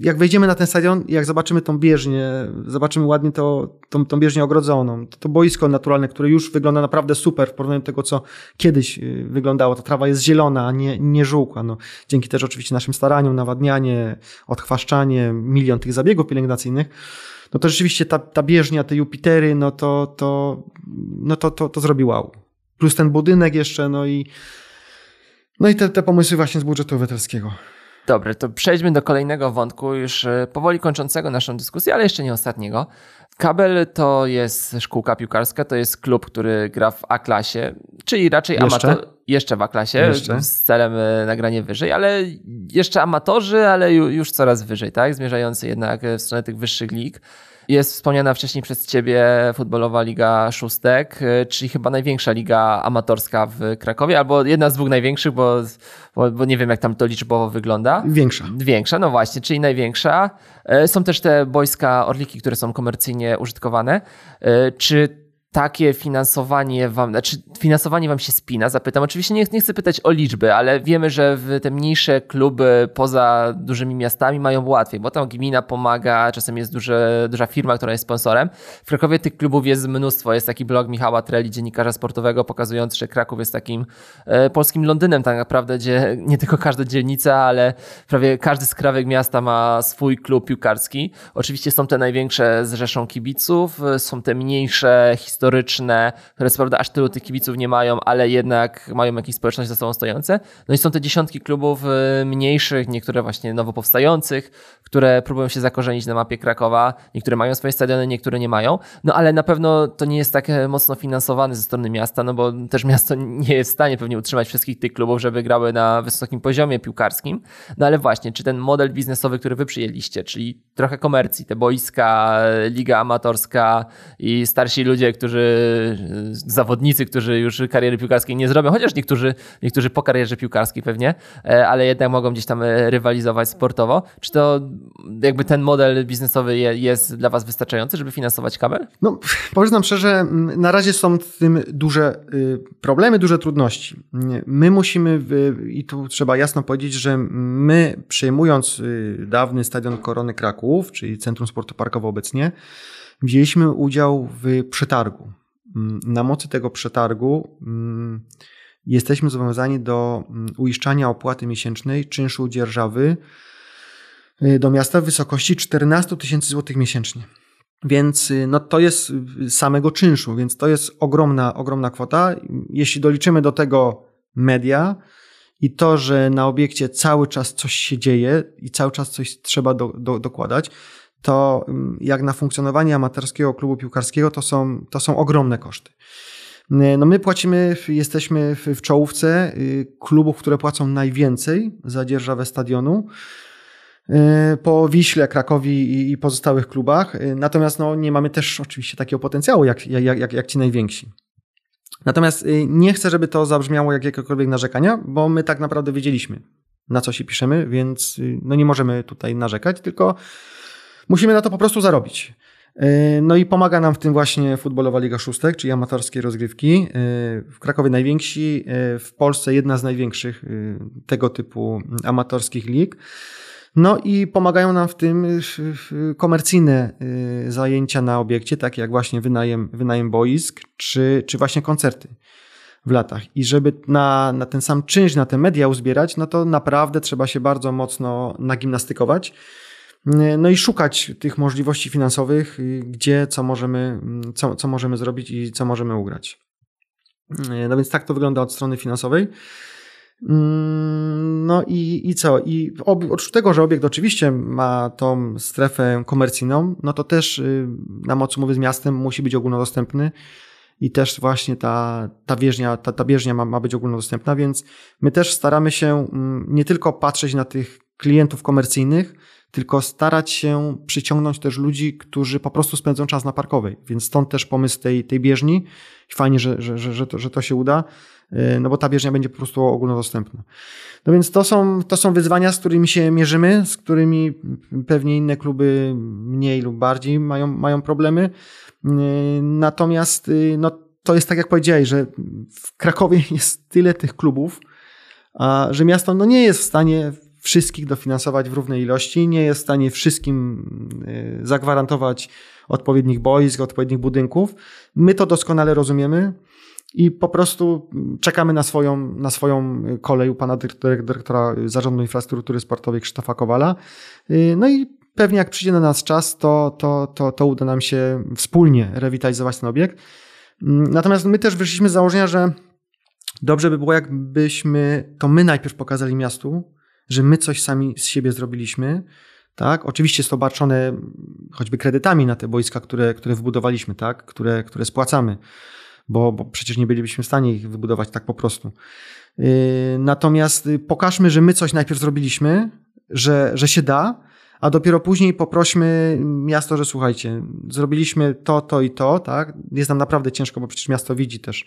jak wejdziemy na ten stadion, jak zobaczymy tą bieżnię, zobaczymy ładnie to, tą, tą bieżnię ogrodzoną, to, to boisko naturalne, które już wygląda naprawdę super w porównaniu do tego, co kiedyś y, wyglądało. Ta trawa jest zielona, a nie, nie żółkła. No, dzięki też oczywiście naszym staraniom, nawadnianie, odchwaszczanie, milion tych zabiegów pielęgnacyjnych no to rzeczywiście ta, ta bieżnia, te Jupitery, no to, to, no to, to, to zrobi wow. Plus ten budynek jeszcze, no i, no i te, te pomysły właśnie z budżetu obywatelskiego. Dobrze, to przejdźmy do kolejnego wątku, już e, powoli kończącego naszą dyskusję, ale jeszcze nie ostatniego. Kabel to jest szkółka piłkarska, to jest klub, który gra w A-klasie, czyli raczej amator, jeszcze w A-klasie, jeszcze? z celem e, nagrania wyżej, ale jeszcze amatorzy, ale już coraz wyżej, tak? Zmierzający jednak w stronę tych wyższych lig. Jest wspomniana wcześniej przez Ciebie futbolowa Liga Szóstek, y, czyli chyba największa liga amatorska w Krakowie, albo jedna z dwóch największych, bo, bo, bo nie wiem, jak tam to liczbowo wygląda. Większa. Większa, no właśnie, czyli największa. Y, są też te boiska Orliki, które są komercyjnie użytkowane. Y, czy takie finansowanie wam, znaczy finansowanie wam się spina? Zapytam. Oczywiście nie, nie chcę pytać o liczby, ale wiemy, że te mniejsze kluby poza dużymi miastami mają łatwiej, bo tam gmina pomaga, czasem jest duże, duża firma, która jest sponsorem. W Krakowie tych klubów jest mnóstwo. Jest taki blog Michała Treli, dziennikarza sportowego, pokazujący, że Kraków jest takim e, polskim Londynem tak naprawdę, gdzie nie tylko każda dzielnica, ale prawie każdy skrawek miasta ma swój klub piłkarski. Oczywiście są te największe z rzeszą kibiców, są te mniejsze, historyczne historyczne, które co prawda aż tylu tych kibiców nie mają, ale jednak mają jakieś społeczność za sobą stojące. No i są te dziesiątki klubów y, mniejszych, niektóre właśnie nowo powstających, które próbują się zakorzenić na mapie Krakowa. Niektóre mają swoje stadiony, niektóre nie mają. No ale na pewno to nie jest tak e, mocno finansowane ze strony miasta, no bo też miasto nie jest w stanie pewnie utrzymać wszystkich tych klubów, żeby grały na wysokim poziomie piłkarskim. No ale właśnie, czy ten model biznesowy, który wy przyjęliście, czyli trochę komercji, te boiska, liga amatorska i starsi ludzie, którzy którzy, zawodnicy, którzy już kariery piłkarskiej nie zrobią, chociaż niektórzy, niektórzy po karierze piłkarskiej pewnie, e, ale jednak mogą gdzieś tam e, rywalizować sportowo. Czy to jakby ten model biznesowy jest dla Was wystarczający, żeby finansować kabel? No, nam szczerze, na razie są w tym duże y, problemy, duże trudności. My musimy, i tu trzeba jasno powiedzieć, że my przejmując y, dawny stadion Korony Kraków, czyli Centrum Sportu Parkowo obecnie, wzięliśmy udział w przetargu. Mm, na mocy tego przetargu mm, jesteśmy zobowiązani do mm, uiszczania opłaty miesięcznej czynszu dzierżawy y, do miasta w wysokości 14 tysięcy złotych miesięcznie. Więc y, no, to jest y, samego czynszu, więc to jest ogromna, ogromna kwota. Jeśli doliczymy do tego media i to, że na obiekcie cały czas coś się dzieje i cały czas coś trzeba do, do, dokładać, to mm, jak na funkcjonowanie amatorskiego klubu piłkarskiego to są, to są ogromne koszty. No my płacimy, jesteśmy w czołówce y, klubów, które płacą najwięcej za dzierżawę stadionu y, po Wiśle, Krakowi i pozostałych klubach. Natomiast no, nie mamy też oczywiście takiego potencjału jak, jak, jak, jak ci najwięksi. Natomiast nie chcę, żeby to zabrzmiało jak jakiekolwiek narzekania, bo my tak naprawdę wiedzieliśmy, na co się piszemy, więc no nie możemy tutaj narzekać, tylko Musimy na to po prostu zarobić. No i pomaga nam w tym właśnie Futbolowa Liga Szóstek, czyli amatorskie rozgrywki. W Krakowie najwięksi, w Polsce jedna z największych tego typu amatorskich lig. No i pomagają nam w tym komercyjne zajęcia na obiekcie, takie jak właśnie wynajem, wynajem boisk, czy, czy właśnie koncerty w latach. I żeby na, na ten sam czynsz, na te media uzbierać, no to naprawdę trzeba się bardzo mocno nagimnastykować. No i szukać tych możliwości finansowych, gdzie, co możemy, co, co możemy zrobić i co możemy ugrać. No więc tak to wygląda od strony finansowej. No i, i co? I oprócz tego, że obiekt oczywiście ma tą strefę komercyjną, no to też y, na mocy umowy z miastem musi być ogólnodostępny i też właśnie ta, ta bieżnia, ta, ta bieżnia ma, ma być ogólnodostępna, więc my też staramy się mm, nie tylko patrzeć na tych klientów komercyjnych, tylko starać się przyciągnąć też ludzi, którzy po prostu spędzą czas na parkowej. Więc stąd też pomysł tej, tej bieżni. Fajnie, że, że, że, że, to, że to się uda, y, no bo ta bieżnia będzie po prostu ogólnodostępna. No więc to są, to są wyzwania, z którymi się mierzymy, z którymi pewnie inne kluby mniej lub bardziej mają, mają problemy. Y, natomiast y, no, to jest tak, jak powiedziałeś, że w Krakowie jest tyle tych klubów, a że miasto no, nie jest w stanie wszystkich dofinansować w równej ilości, nie jest w stanie wszystkim y, zagwarantować odpowiednich boisk, odpowiednich budynków. My to doskonale rozumiemy i po prostu czekamy na swoją, na swoją kolej u pana dyrektora Zarządu Infrastruktury Sportowej Krzysztofa Kowala. No i pewnie jak przyjdzie na nas czas, to, to, to, to uda nam się wspólnie rewitalizować ten obiekt. Mm, natomiast my też wyszliśmy z założenia, że dobrze by było, jakbyśmy to my najpierw pokazali miastu, że my coś sami z siebie zrobiliśmy. Tak? Oczywiście jest to obarczone choćby kredytami na te boiska, które, które wybudowaliśmy, tak? które, które spłacamy, bo, bo przecież nie bylibyśmy w stanie ich wybudować tak po prostu. Yy, natomiast pokażmy, że my coś najpierw zrobiliśmy, że, że się da, a dopiero później poprośmy miasto, że słuchajcie, zrobiliśmy to, to i to, tak? Jest nam naprawdę ciężko, bo przecież miasto widzi też,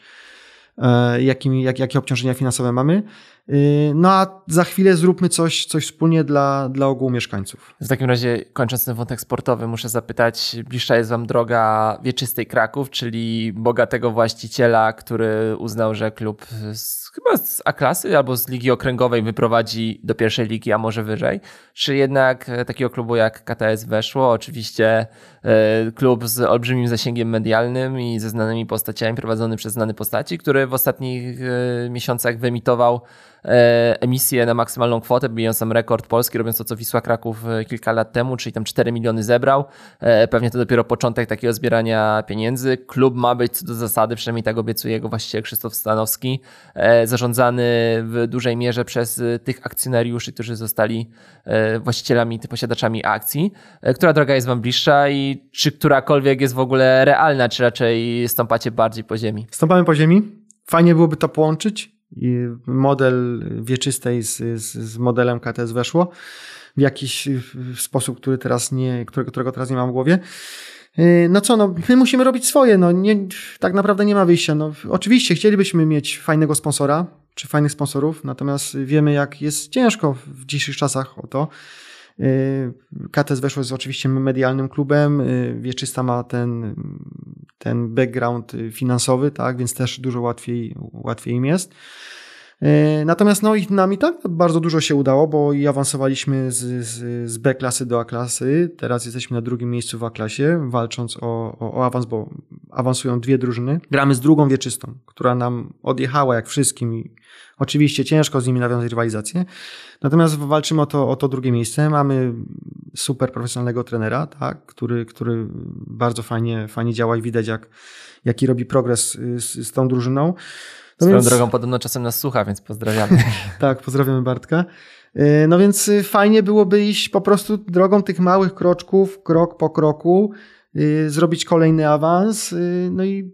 e, jakimi, jak, jakie obciążenia finansowe mamy. Y, no a za chwilę zróbmy coś, coś wspólnie dla, dla ogółu mieszkańców. W takim razie, kończąc ten wątek sportowy, muszę zapytać, bliższa jest Wam droga wieczystej Kraków, czyli bogatego właściciela, który uznał, że klub z, chyba z A-klasy albo z ligi okręgowej wyprowadzi do pierwszej ligi, a może wyżej, czy jednak takiego klubu jak KTS weszło, oczywiście e, klub z olbrzymim zasięgiem medialnym i ze znanymi postaciami, prowadzony przez znane postaci, który w ostatnich e, miesiącach wyemitował E, emisję na maksymalną kwotę, bijąc sam rekord polski, robiąc to, co Wisła Kraków e, kilka lat temu, czyli tam 4 miliony zebrał. E, pewnie to dopiero początek takiego zbierania pieniędzy. Klub ma być co do zasady, przynajmniej tak obiecuje jego właściciel Krzysztof Stanowski, zarządzany w dużej mierze przez tych akcjonariuszy, którzy zostali właścicielami, posiadaczami akcji. Która droga jest Wam bliższa i czy którakolwiek jest w ogóle realna, czy raczej stąpacie bardziej po ziemi? Stąpamy po ziemi. Fajnie byłoby to połączyć model wieczystej z, z, z modelem KTS weszło w jakiś sposób, który teraz nie, którego, którego teraz nie mam w głowie. E, no co, no, my musimy robić swoje, no nie, tak naprawdę nie ma wyjścia. No, oczywiście chcielibyśmy mieć fajnego sponsora, czy fajnych sponsorów, natomiast wiemy jak jest ciężko w dzisiejszych czasach o to. Y, KTS weszło jest oczywiście medialnym klubem, y, Wieczysta ma ten, ten background finansowy, tak, więc też dużo łatwiej, łatwiej im jest. Y, natomiast no i nam i tak bardzo dużo się udało, bo i awansowaliśmy z, z, z B klasy do A klasy. Teraz jesteśmy na drugim miejscu w A klasie, walcząc o, o, o awans, bo awansują dwie drużyny. Gramy z drugą wieczystą, która nam odjechała jak wszystkim i oczywiście ciężko z nimi nawiązać rywalizację. Natomiast walczymy o to, o to drugie miejsce. Mamy super profesjonalnego trenera, tak, który, który bardzo fajnie, fajnie działa i widać, jak, jaki robi progres z, z tą drużyną. No Swoją więc... drogą podobno czasem nas słucha, więc pozdrawiamy. tak, pozdrawiamy Bartka. Y, no więc y, fajnie byłoby iść po prostu drogą tych małych kroczków, krok po kroku, Y, zrobić kolejny awans, y, no i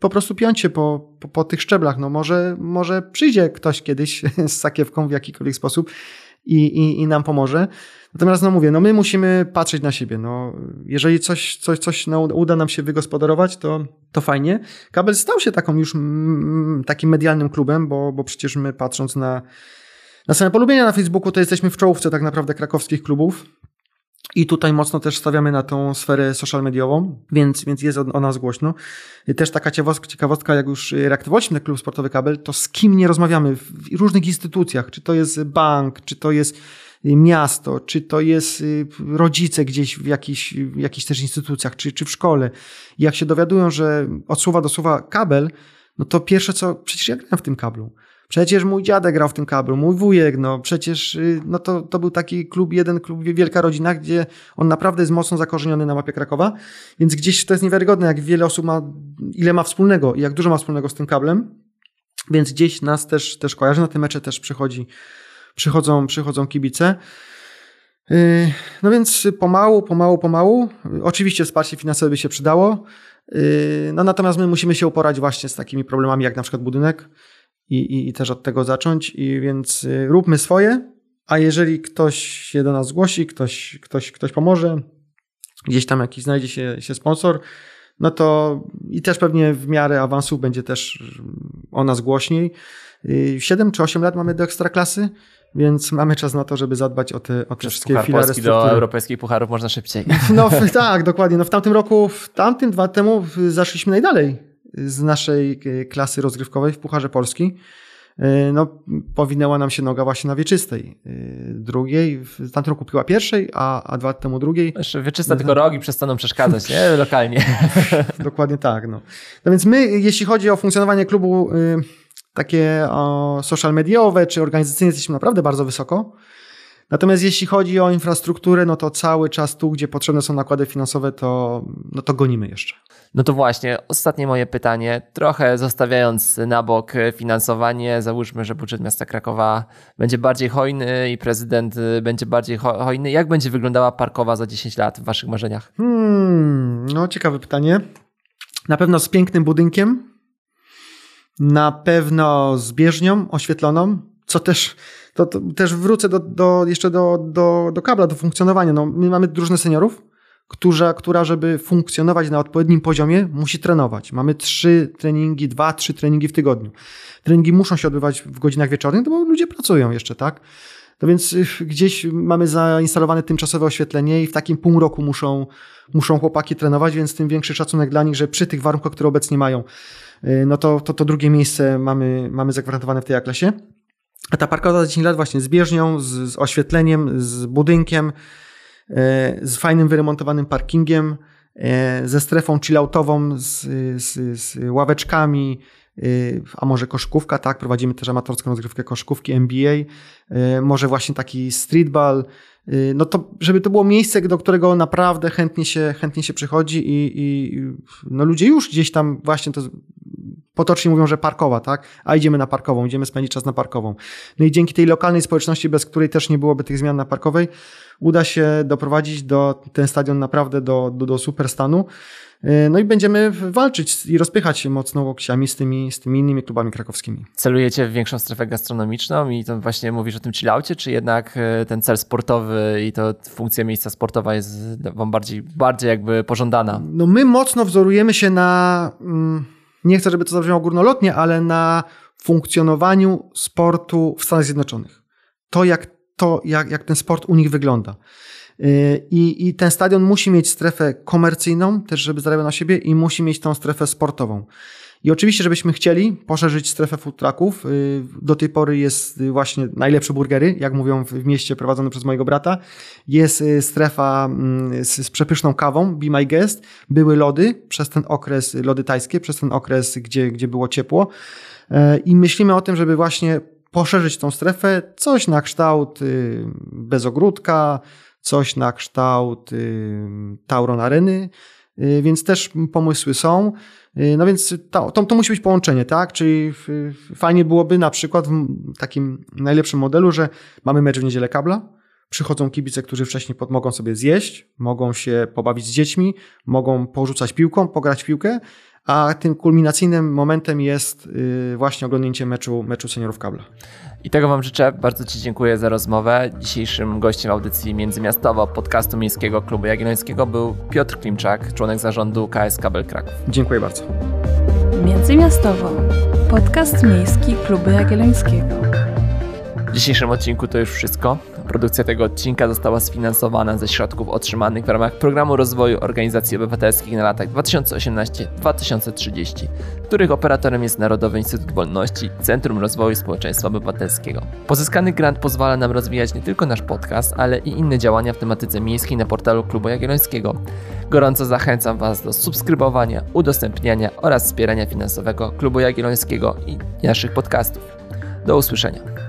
po prostu piąć się po, po, po, tych szczeblach. No może, może przyjdzie ktoś kiedyś z sakiewką w jakikolwiek sposób i, i, i nam pomoże. Natomiast no mówię, no my musimy patrzeć na siebie. No, jeżeli coś, coś, coś no, uda nam się wygospodarować, to, to fajnie. Kabel stał się taką już mm, takim medialnym klubem, bo, bo przecież my patrząc na, na same polubienia na Facebooku, to jesteśmy w czołówce tak naprawdę krakowskich klubów. I tutaj mocno też stawiamy na tą sferę social mediową, więc, więc jest o, nas głośno. Też taka ciekawostka, jak już reaktywowaliśmy klub sportowy kabel, to z kim nie rozmawiamy w różnych instytucjach, czy to jest bank, czy to jest miasto, czy to jest y, rodzice gdzieś w jakichś, jakichś też instytucjach, czy, czy w szkole. I jak się dowiadują, że od słowa do słowa kabel, no to pierwsze co, przecież ja grałem w tym kablu. Przecież mój dziadek grał w tym kablu, mój wujek, no przecież y, no to, to był taki klub, jeden klub, wielka rodzina, gdzie on naprawdę jest mocno zakorzeniony na mapie Krakowa, więc gdzieś to jest niewiarygodne, jak wiele osób ma, ile ma wspólnego i jak dużo ma wspólnego z tym kablem, więc gdzieś nas też, też kojarzy, na te mecze też przychodzi, przychodzą, przychodzą kibice. Y, no więc pomału, pomału, pomału. Oczywiście wsparcie finansowe by się przydało. Y, no natomiast my musimy się uporać właśnie z takimi problemami jak na przykład budynek i, i, i też od tego zacząć. I więc y, róbmy swoje, a jeżeli ktoś się do nas zgłosi, ktoś, ktoś, ktoś pomoże, gdzieś tam jakiś znajdzie się, się sponsor, no to i też pewnie w miarę awansu będzie też o nas głośniej. 7 czy 8 lat mamy do ekstraklasy, więc mamy czas na to, żeby zadbać o te, o te wszystkie Puchar filary Polski do europejskich pucharów można szybciej. No tak, dokładnie. No w tamtym roku, w tamtym dwa temu zaszliśmy najdalej z naszej e, klasy rozgrywkowej w Pucharze Polski. E, no, powinęła nam się noga właśnie na wieczystej. E, drugiej, w tamtym roku piła pierwszej, a, a dwa lata temu drugiej. Jeszcze wieczysta tylko rogi przestaną przeszkadzać, nie? Lokalnie. Dokładnie tak. No. no więc my, jeśli chodzi o funkcjonowanie klubu, takie o, social mediowe czy organizacyjne, jesteśmy naprawdę bardzo wysoko. Natomiast jeśli chodzi o infrastrukturę, no to cały czas tu, gdzie potrzebne są nakłady finansowe, to, no to gonimy jeszcze. No to właśnie, ostatnie moje pytanie. Trochę zostawiając na bok finansowanie, załóżmy, że budżet miasta Krakowa będzie bardziej hojny i prezydent będzie bardziej hojny. Jak będzie wyglądała parkowa za 10 lat w waszych marzeniach? Hmm, no ciekawe pytanie. Na pewno z pięknym budynkiem, na pewno z bieżnią oświetloną, co też, to, to też wrócę do, do, jeszcze do, do, do kabla, do funkcjonowania. No, my mamy drużynę seniorów, która, która, żeby funkcjonować na odpowiednim poziomie, musi trenować. Mamy trzy treningi, dwa, trzy treningi w tygodniu. Treningi muszą się odbywać w godzinach wieczornych, no bo ludzie pracują jeszcze, tak? No więc y, gdzieś mamy zainstalowane tymczasowe oświetlenie i w takim pół roku muszą, muszą chłopaki trenować, więc tym większy szacunek dla nich, że przy tych warunkach, które obecnie mają, no to, to, to drugie miejsce mamy, mamy zagwarantowane w tej klasie. A ta parkowa za 10 lat właśnie z bieżnią, z, z oświetleniem, z budynkiem, E, z fajnym wyremontowanym parkingiem, e, ze strefą chilloutową, z, z, z ławeczkami, a może koszkówka, tak, prowadzimy też amatorską rozgrywkę koszkówki NBA, może właśnie taki streetball, no to żeby to było miejsce, do którego naprawdę chętnie się, chętnie się przychodzi i, i no ludzie już gdzieś tam właśnie to potocznie mówią, że parkowa, tak? A idziemy na parkową, idziemy spędzić czas na parkową. No i dzięki tej lokalnej społeczności, bez której też nie byłoby tych zmian na parkowej, uda się doprowadzić do, ten stadion naprawdę do, do, do super stanu. E, no i będziemy walczyć i rozpychać się mocno łokciami z tymi, z tymi innymi klubami krakowskimi. Celujecie w większą strefę gastronomiczną i to właśnie mówisz o tym chillaucie, czy jednak e, ten cel sportowy i to funkcja miejsca sportowa jest wam bardziej, bardziej jakby pożądana? No my mocno wzorujemy się na, mm, nie chcę, żeby to zabrzmiało górnolotnie, ale na funkcjonowaniu sportu w Stanach Zjednoczonych. To, jak to, jak, jak ten sport u nich wygląda. Y, I, I ten stadion musi mieć strefę komercyjną, też żeby zarabiał na siebie, i musi mieć tą strefę sportową. I oczywiście, żebyśmy chcieli poszerzyć strefę food trucków, y, do tej pory jest właśnie najlepsze burgery, jak mówią w mieście prowadzone przez mojego brata. Jest y, strefa mm, z, przepyszną kawą, Be My Guest. Były lody przez ten okres, lody tajskie, przez ten okres, gdzie, gdzie było ciepło. I myślimy o tym, żeby właśnie poszerzyć tą strefę, coś na kształt y, bezogródka, coś na kształt y, Tauron Areny, y, więc też pomysły są. No więc to, to, to, musi być połączenie, tak? Czyli fajnie byłoby na przykład w takim najlepszym modelu, że mamy mecz w niedzielę kabla, przychodzą kibice, którzy wcześniej mogą sobie zjeść, mogą się pobawić z dziećmi, mogą porzucać piłką, pograć piłkę, a tym kulminacyjnym momentem jest y, właśnie oglądnięcie meczu, meczu seniorów kabla. I tego Wam życzę. Bardzo Ci dziękuję za rozmowę. Dzisiejszym gościem audycji międzymiastowo podcastu Miejskiego Klubu Jagiellońskiego był Piotr Klimczak, członek zarządu KS Kabel Kraków. Dziękuję bardzo. Międzymiastowo. Podcast miejski Klubu Jagiellońskiego. W dzisiejszym odcinku to już wszystko. Produkcja tego odcinka została sfinansowana ze środków otrzymanych w ramach Programu Rozwoju Organizacji Obywatelskich na latach 2018-2030, których operatorem jest Narodowy Instytut Wolności Centrum Rozwoju Społeczeństwa Obywatelskiego. Pozyskany grant pozwala nam rozwijać nie tylko nasz podcast, ale i inne działania w tematyce miejskiej na portalu Klubu Jagiellońskiego. Gorąco zachęcam Was do subskrybowania, udostępniania oraz wspierania finansowego Klubu Jagiellońskiego i naszych podcastów. Do usłyszenia.